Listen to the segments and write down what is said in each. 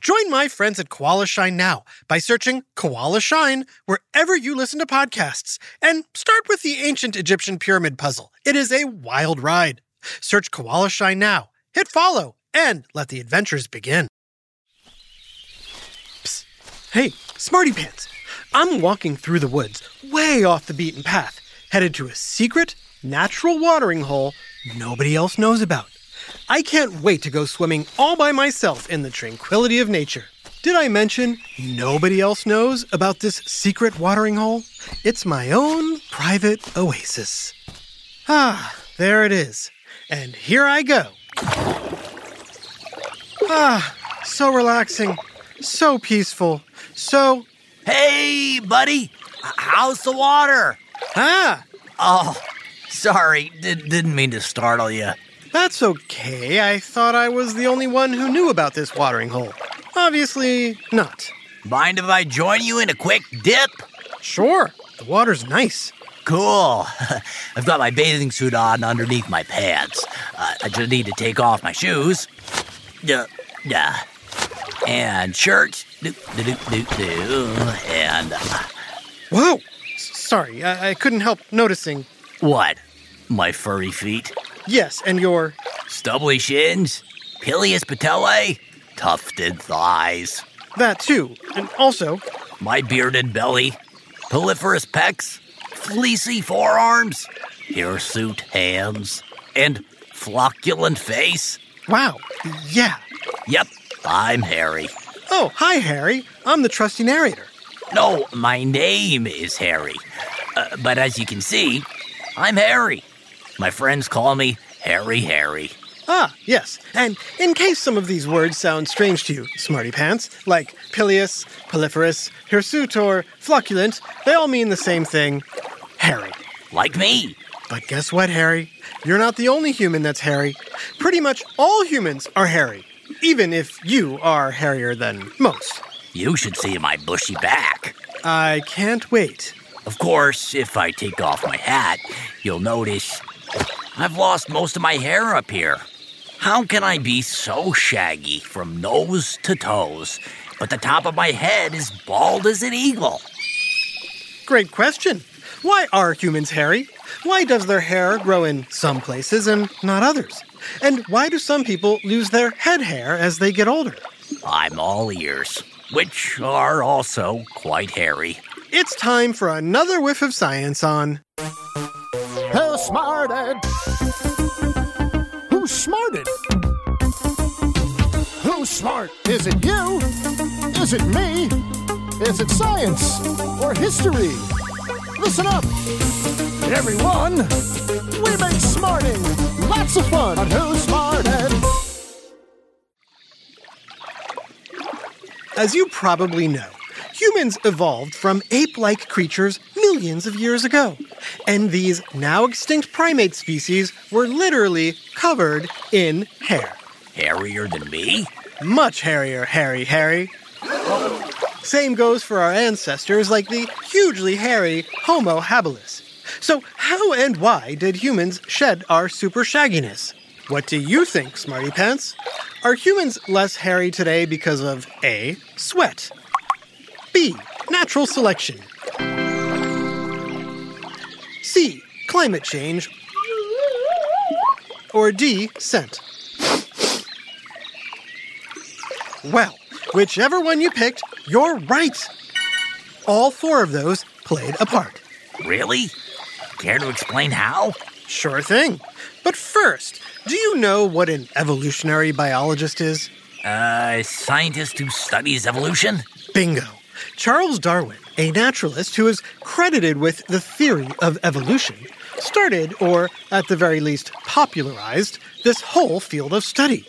Join my friends at Koala Shine now by searching Koala Shine wherever you listen to podcasts and start with the ancient Egyptian pyramid puzzle. It is a wild ride. Search Koala Shine now, hit follow, and let the adventures begin. Psst. Hey, Smarty Pants. I'm walking through the woods, way off the beaten path, headed to a secret, natural watering hole nobody else knows about. I can't wait to go swimming all by myself in the tranquility of nature. Did I mention nobody else knows about this secret watering hole? It's my own private oasis. Ah, there it is. And here I go. Ah, so relaxing, so peaceful, so. Hey, buddy! How's the water? Ah, Oh, sorry, did, didn't mean to startle you. That's okay. I thought I was the only one who knew about this watering hole. Obviously not. Mind if I join you in a quick dip? Sure, the water's nice. Cool. I've got my bathing suit on underneath my pants. Uh, I just need to take off my shoes. Yeah, yeah. And shirt. Do, do, do, do, do. And uh, Whoa! S- sorry, I-, I couldn't help noticing. what? My furry feet? Yes, and your. Stubbly shins? Pilius patellae? Tufted thighs? That too. And also, My bearded belly? Piliferous pecs? Fleecy forearms? Hirsute hands? And flocculent face? wow, yeah. Yep, I'm Harry. Oh, hi, Harry. I'm the trusty narrator. No, my name is Harry. Uh, but as you can see, I'm Harry. My friends call me Harry Harry. Ah, yes. And in case some of these words sound strange to you, smarty pants, like pilius, piliferous, hirsute, or flocculent, they all mean the same thing Harry. Like me. But guess what, Harry? You're not the only human that's hairy. Pretty much all humans are hairy, even if you are hairier than most. You should see my bushy back. I can't wait. Of course, if I take off my hat, you'll notice I've lost most of my hair up here. How can I be so shaggy from nose to toes, but the top of my head is bald as an eagle? Great question. Why are humans hairy? Why does their hair grow in some places and not others? And why do some people lose their head hair as they get older? I'm all ears, which are also quite hairy. It's time for another whiff of science on smarted? Who's smarted? Who's smart? Is it you? Is it me? Is it science or history? Listen up, everyone. We make smarting lots of fun on Who Smarted. As you probably know, humans evolved from ape like creatures millions of years ago. And these now extinct primate species were literally covered in hair. Hairier than me? Much hairier, Harry, Harry. Same goes for our ancestors, like the hugely hairy Homo habilis. So, how and why did humans shed our super shagginess? What do you think, Smarty Pants? Are humans less hairy today because of A. Sweat, B. Natural selection, C. Climate change, or D. Scent? Well, whichever one you picked, you're right. All four of those played a part. Really? Care to explain how? Sure thing. But first, do you know what an evolutionary biologist is? A scientist who studies evolution? Bingo. Charles Darwin, a naturalist who is credited with the theory of evolution, started, or at the very least popularized, this whole field of study.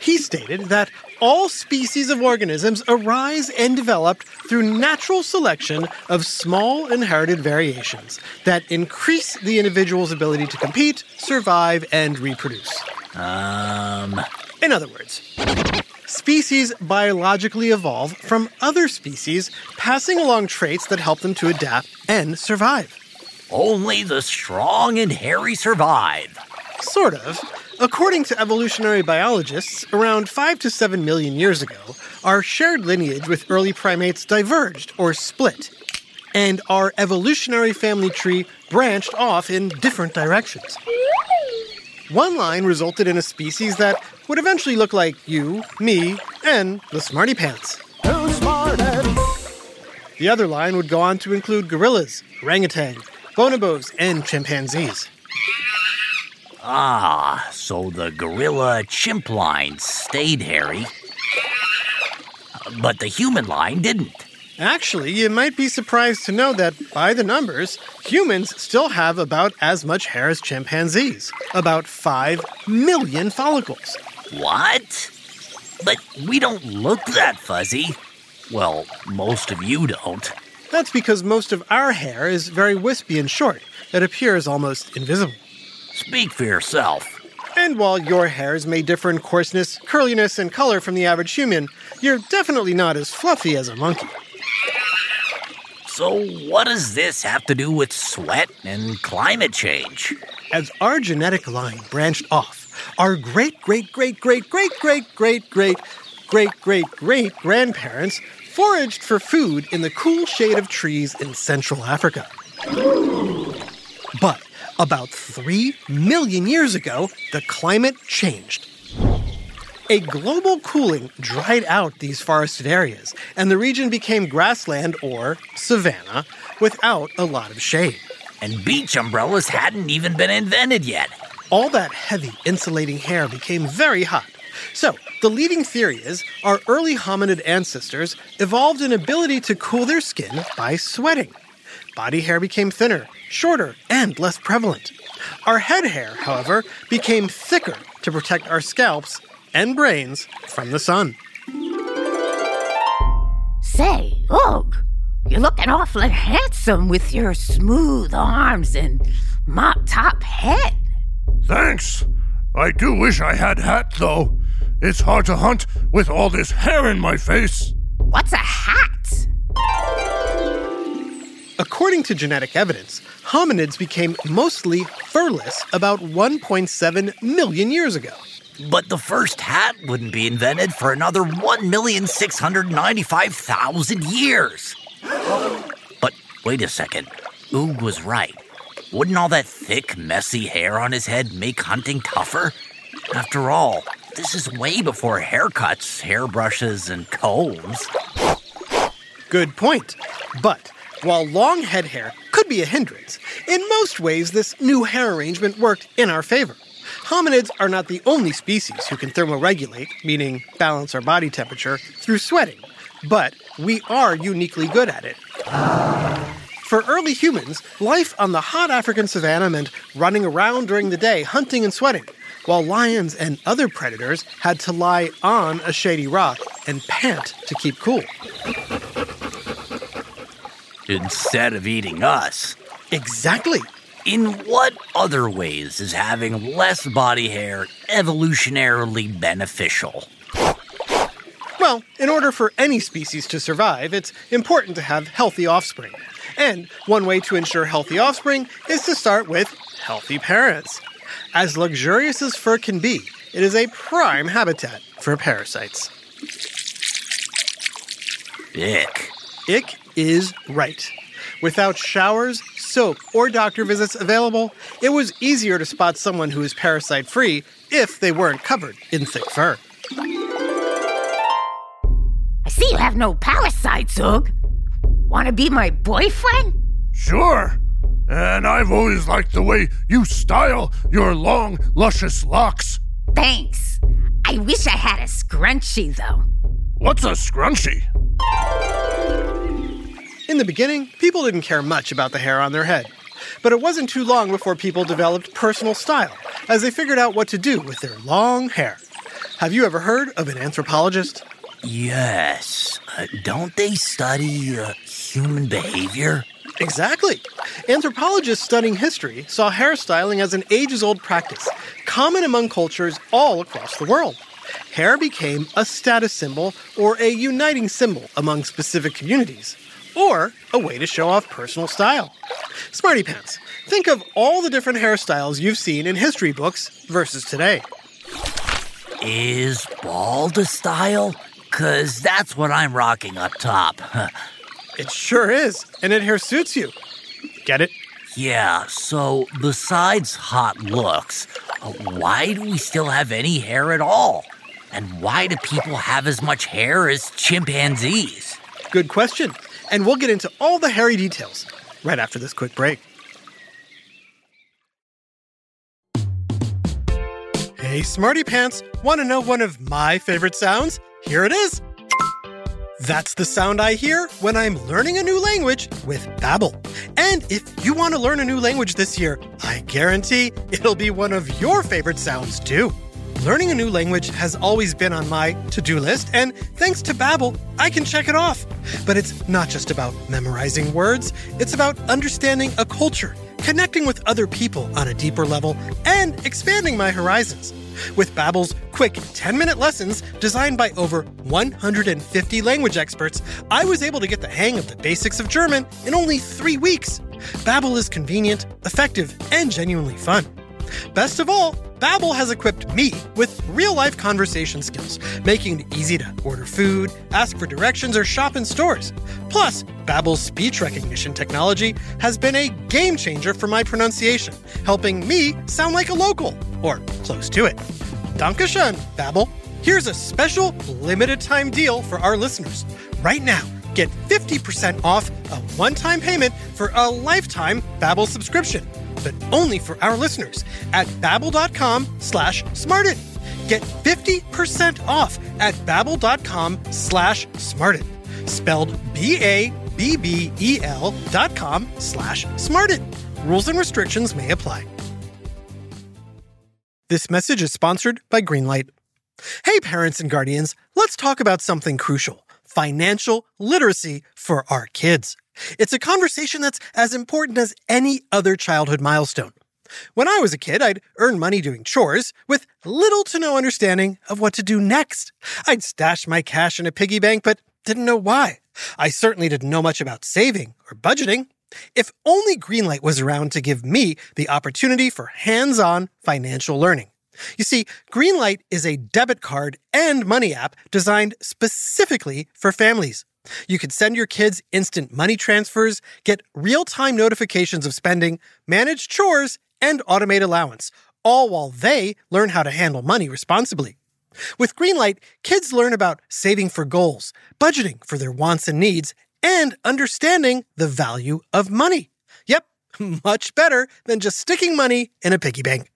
He stated that all species of organisms arise and develop through natural selection of small inherited variations that increase the individual's ability to compete, survive, and reproduce. Um, In other words, species biologically evolve from other species, passing along traits that help them to adapt and survive. only the strong and hairy survive. Sort of. According to evolutionary biologists, around 5 to 7 million years ago, our shared lineage with early primates diverged or split, and our evolutionary family tree branched off in different directions. One line resulted in a species that would eventually look like you, me, and the Smarty Pants. Smarted. The other line would go on to include gorillas, orangutan, bonobos, and chimpanzees. Ah, so the gorilla chimp line stayed hairy. But the human line didn't. Actually, you might be surprised to know that, by the numbers, humans still have about as much hair as chimpanzees about 5 million follicles. What? But we don't look that fuzzy. Well, most of you don't. That's because most of our hair is very wispy and short, it appears almost invisible. Speak for yourself. And while your hairs may differ in coarseness, curliness, and color from the average human, you're definitely not as fluffy as a monkey. So, what does this have to do with sweat and climate change? As our genetic line branched off, our great great great great great great great great great great great grandparents foraged for food in the cool shade of trees in Central Africa. But about 3 million years ago, the climate changed. A global cooling dried out these forested areas, and the region became grassland or savanna without a lot of shade. And beach umbrellas hadn't even been invented yet. All that heavy insulating hair became very hot. So, the leading theory is our early hominid ancestors evolved an ability to cool their skin by sweating. Body hair became thinner, shorter, and less prevalent. Our head hair, however, became thicker to protect our scalps and brains from the sun. Say, Oog, you're looking awfully handsome with your smooth arms and mop top head. Thanks. I do wish I had hat, though. It's hard to hunt with all this hair in my face. What's a hat? According to genetic evidence, hominids became mostly furless about 1.7 million years ago. But the first hat wouldn't be invented for another 1,695,000 years. But wait a second. Oog was right. Wouldn't all that thick, messy hair on his head make hunting tougher? After all, this is way before haircuts, hairbrushes, and combs. Good point. But while long head hair could be a hindrance, in most ways this new hair arrangement worked in our favor. Hominids are not the only species who can thermoregulate, meaning balance our body temperature, through sweating, but we are uniquely good at it. For early humans, life on the hot African savanna meant running around during the day, hunting and sweating, while lions and other predators had to lie on a shady rock and pant to keep cool. Instead of eating us. Exactly. In what other ways is having less body hair evolutionarily beneficial? Well, in order for any species to survive, it's important to have healthy offspring. And one way to ensure healthy offspring is to start with healthy parents. As luxurious as fur can be, it is a prime habitat for parasites. Ick. Ick is right. Without showers, soap, or doctor visits available, it was easier to spot someone who is parasite free if they weren't covered in thick fur. I see you have no parasites, Oog. Wanna be my boyfriend? Sure. And I've always liked the way you style your long, luscious locks. Thanks. I wish I had a scrunchie, though. What's a scrunchie? In the beginning, people didn't care much about the hair on their head. But it wasn't too long before people developed personal style as they figured out what to do with their long hair. Have you ever heard of an anthropologist? Yes. Uh, don't they study uh, human behavior? Exactly. Anthropologists studying history saw hairstyling as an ages old practice, common among cultures all across the world. Hair became a status symbol or a uniting symbol among specific communities, or a way to show off personal style. Smarty Pants, think of all the different hairstyles you've seen in history books versus today. Is bald a style? Cause that's what I'm rocking up top. It sure is, and it hair suits you. Get it? yeah, so besides hot looks, uh, why do we still have any hair at all? And why do people have as much hair as chimpanzees? Good question. And we'll get into all the hairy details right after this quick break. Hey, Smarty Pants, want to know one of my favorite sounds? Here it is. That's the sound I hear when I'm learning a new language with Babbel. And if you want to learn a new language this year, I guarantee it'll be one of your favorite sounds too. Learning a new language has always been on my to-do list, and thanks to Babbel, I can check it off. But it's not just about memorizing words, it's about understanding a culture, connecting with other people on a deeper level, and expanding my horizons. With Babbel's quick 10-minute lessons designed by over 150 language experts, I was able to get the hang of the basics of German in only 3 weeks. Babbel is convenient, effective, and genuinely fun. Best of all, Babbel has equipped me with real-life conversation skills, making it easy to order food, ask for directions, or shop in stores. Plus, Babbel's speech recognition technology has been a game changer for my pronunciation, helping me sound like a local, or close to it. Dankeschön, Babbel. Here's a special limited time deal for our listeners. Right now, get 50% off a one-time payment for a lifetime Babbel subscription but only for our listeners at babbel.com slash smarted. Get 50% off at babbel.com slash smarted. Spelled B-A-B-B-E-L dot com slash smarted. Rules and restrictions may apply. This message is sponsored by Greenlight. Hey, parents and guardians, let's talk about something crucial financial literacy for our kids. It's a conversation that's as important as any other childhood milestone. When I was a kid, I'd earn money doing chores with little to no understanding of what to do next. I'd stash my cash in a piggy bank, but didn't know why. I certainly didn't know much about saving or budgeting. If only Greenlight was around to give me the opportunity for hands on financial learning. You see, Greenlight is a debit card and money app designed specifically for families. You can send your kids instant money transfers, get real time notifications of spending, manage chores, and automate allowance, all while they learn how to handle money responsibly. With Greenlight, kids learn about saving for goals, budgeting for their wants and needs, and understanding the value of money. Yep, much better than just sticking money in a piggy bank.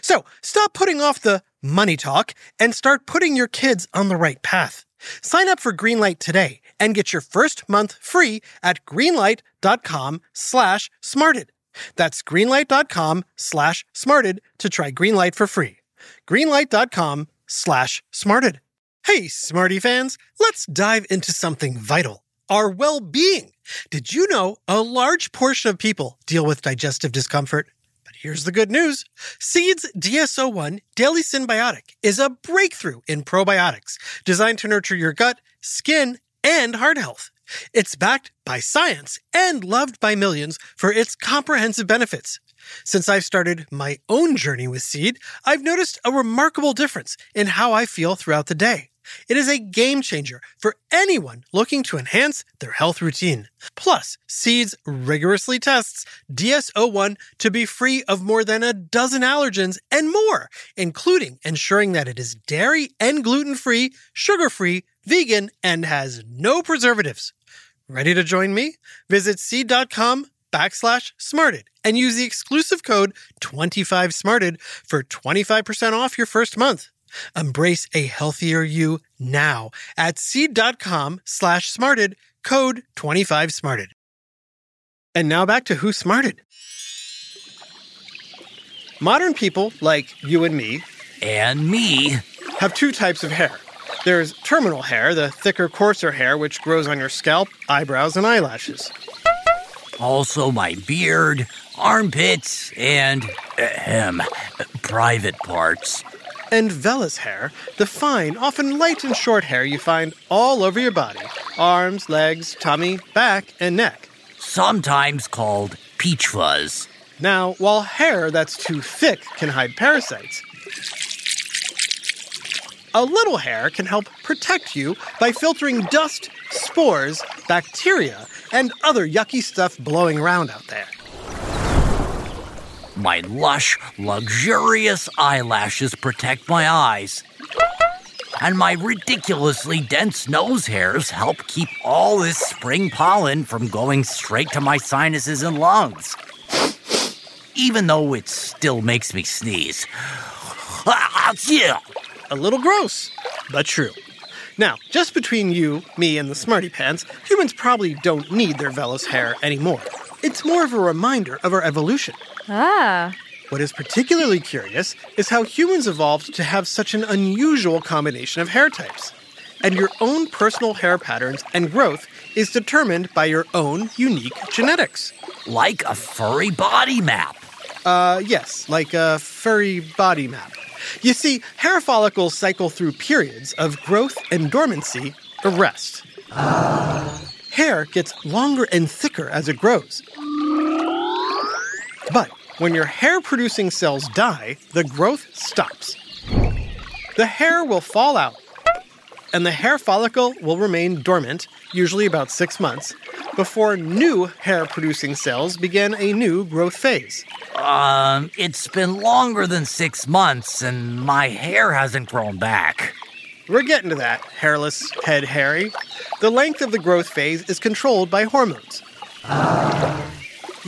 So stop putting off the money talk and start putting your kids on the right path. Sign up for Greenlight today and get your first month free at greenlight.com slash smarted. That's greenlight.com slash smarted to try Greenlight for free. Greenlight.com slash smarted. Hey, Smarty fans, let's dive into something vital our well being. Did you know a large portion of people deal with digestive discomfort? But here's the good news Seeds DS-01 Daily Synbiotic is a breakthrough in probiotics designed to nurture your gut, skin, and heart health. It's backed by science and loved by millions for its comprehensive benefits. Since I've started my own journey with Seed, I've noticed a remarkable difference in how I feel throughout the day. It is a game changer for anyone looking to enhance their health routine. Plus, Seeds rigorously tests DS-01 to be free of more than a dozen allergens and more, including ensuring that it is dairy and gluten free, sugar free, vegan, and has no preservatives. Ready to join me? Visit seed.com backslash smarted and use the exclusive code 25smarted for 25% off your first month. Embrace a healthier you now at seed.com slash smarted, code 25smarted. And now back to Who Smarted. Modern people, like you and me, And me. have two types of hair. There's terminal hair, the thicker, coarser hair which grows on your scalp, eyebrows, and eyelashes. Also, my beard, armpits, and ahem, private parts. And vellus hair, the fine, often light and short hair you find all over your body arms, legs, tummy, back, and neck. Sometimes called peach fuzz. Now, while hair that's too thick can hide parasites, a little hair can help protect you by filtering dust, spores, bacteria, and other yucky stuff blowing around out there. My lush, luxurious eyelashes protect my eyes. And my ridiculously dense nose hairs help keep all this spring pollen from going straight to my sinuses and lungs. Even though it still makes me sneeze. Achoo! A little gross, but true. Now, just between you, me, and the smarty pants, humans probably don't need their vellus hair anymore. It's more of a reminder of our evolution. Ah, What is particularly curious is how humans evolved to have such an unusual combination of hair types. And your own personal hair patterns and growth is determined by your own unique genetics. Like a furry body map. Uh, yes, like a furry body map. You see, hair follicles cycle through periods of growth and dormancy or rest. Hair gets longer and thicker as it grows. But when your hair producing cells die, the growth stops. The hair will fall out, and the hair follicle will remain dormant, usually about six months, before new hair producing cells begin a new growth phase. Um, it's been longer than six months and my hair hasn't grown back. We're getting to that, hairless head Harry. The length of the growth phase is controlled by hormones.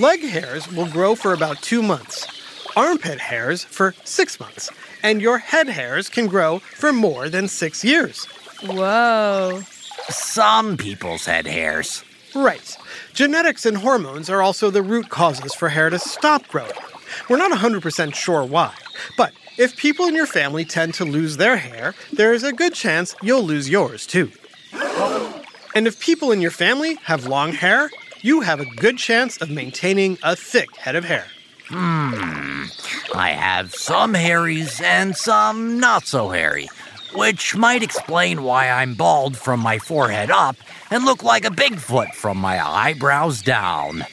Leg hairs will grow for about two months, armpit hairs for six months, and your head hairs can grow for more than six years. whoa. Some people's head hairs. Right. Genetics and hormones are also the root causes for hair to stop growing. We're not 100% sure why, but if people in your family tend to lose their hair, there is a good chance you'll lose yours too. And if people in your family have long hair, you have a good chance of maintaining a thick head of hair. Hmm. I have some hairies and some not so hairy, which might explain why I'm bald from my forehead up and look like a Bigfoot from my eyebrows down.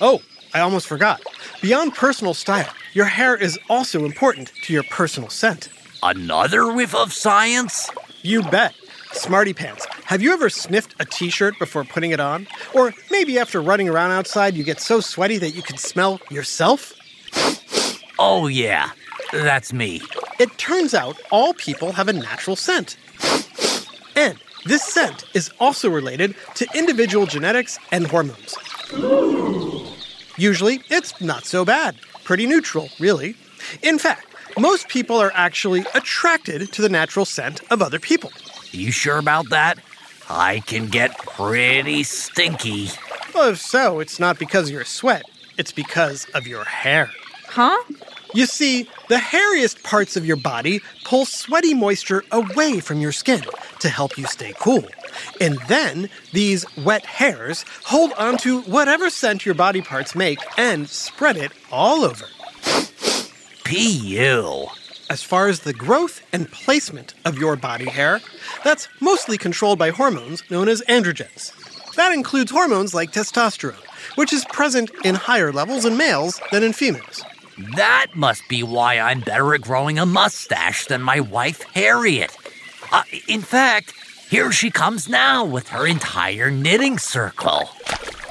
Oh, I almost forgot. Beyond personal style, your hair is also important to your personal scent. Another whiff of science? You bet. Smarty Pants, have you ever sniffed a t shirt before putting it on? Or maybe after running around outside, you get so sweaty that you can smell yourself? Oh, yeah, that's me. It turns out all people have a natural scent. And this scent is also related to individual genetics and hormones. Usually, it's not so bad. Pretty neutral, really. In fact, most people are actually attracted to the natural scent of other people. You sure about that? I can get pretty stinky. Well, if so, it's not because of your sweat, it's because of your hair. Huh? You see, the hairiest parts of your body pull sweaty moisture away from your skin to help you stay cool. And then these wet hairs hold onto whatever scent your body parts make and spread it all over. P.U. As far as the growth and placement of your body hair, that's mostly controlled by hormones known as androgens. That includes hormones like testosterone, which is present in higher levels in males than in females. That must be why I'm better at growing a mustache than my wife, Harriet. Uh, in fact, here she comes now with her entire knitting circle.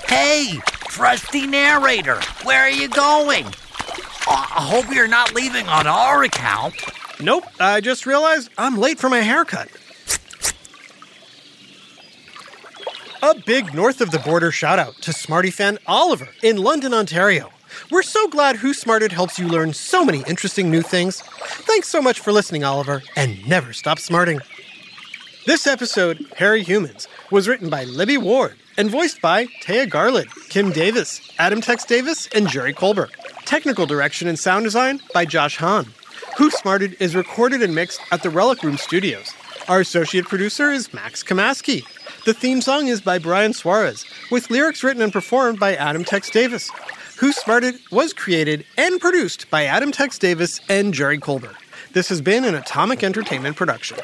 Hey, trusty narrator, where are you going? I hope you're not leaving on our account. Nope, I just realized I'm late for my haircut. A big north of the border shout out to Smarty fan Oliver in London, Ontario. We're so glad Who Smarted helps you learn so many interesting new things. Thanks so much for listening, Oliver, and never stop smarting. This episode, Harry Humans, was written by Libby Ward and voiced by Taya Garland, Kim Davis, Adam Tex Davis, and Jerry Colbert. Technical direction and sound design by Josh Hahn. Who Smarted is recorded and mixed at the Relic Room Studios. Our associate producer is Max Kamaski. The theme song is by Brian Suarez, with lyrics written and performed by Adam Tex Davis. Who Smarted was created and produced by Adam Tex Davis and Jerry Colbert. This has been an Atomic Entertainment production.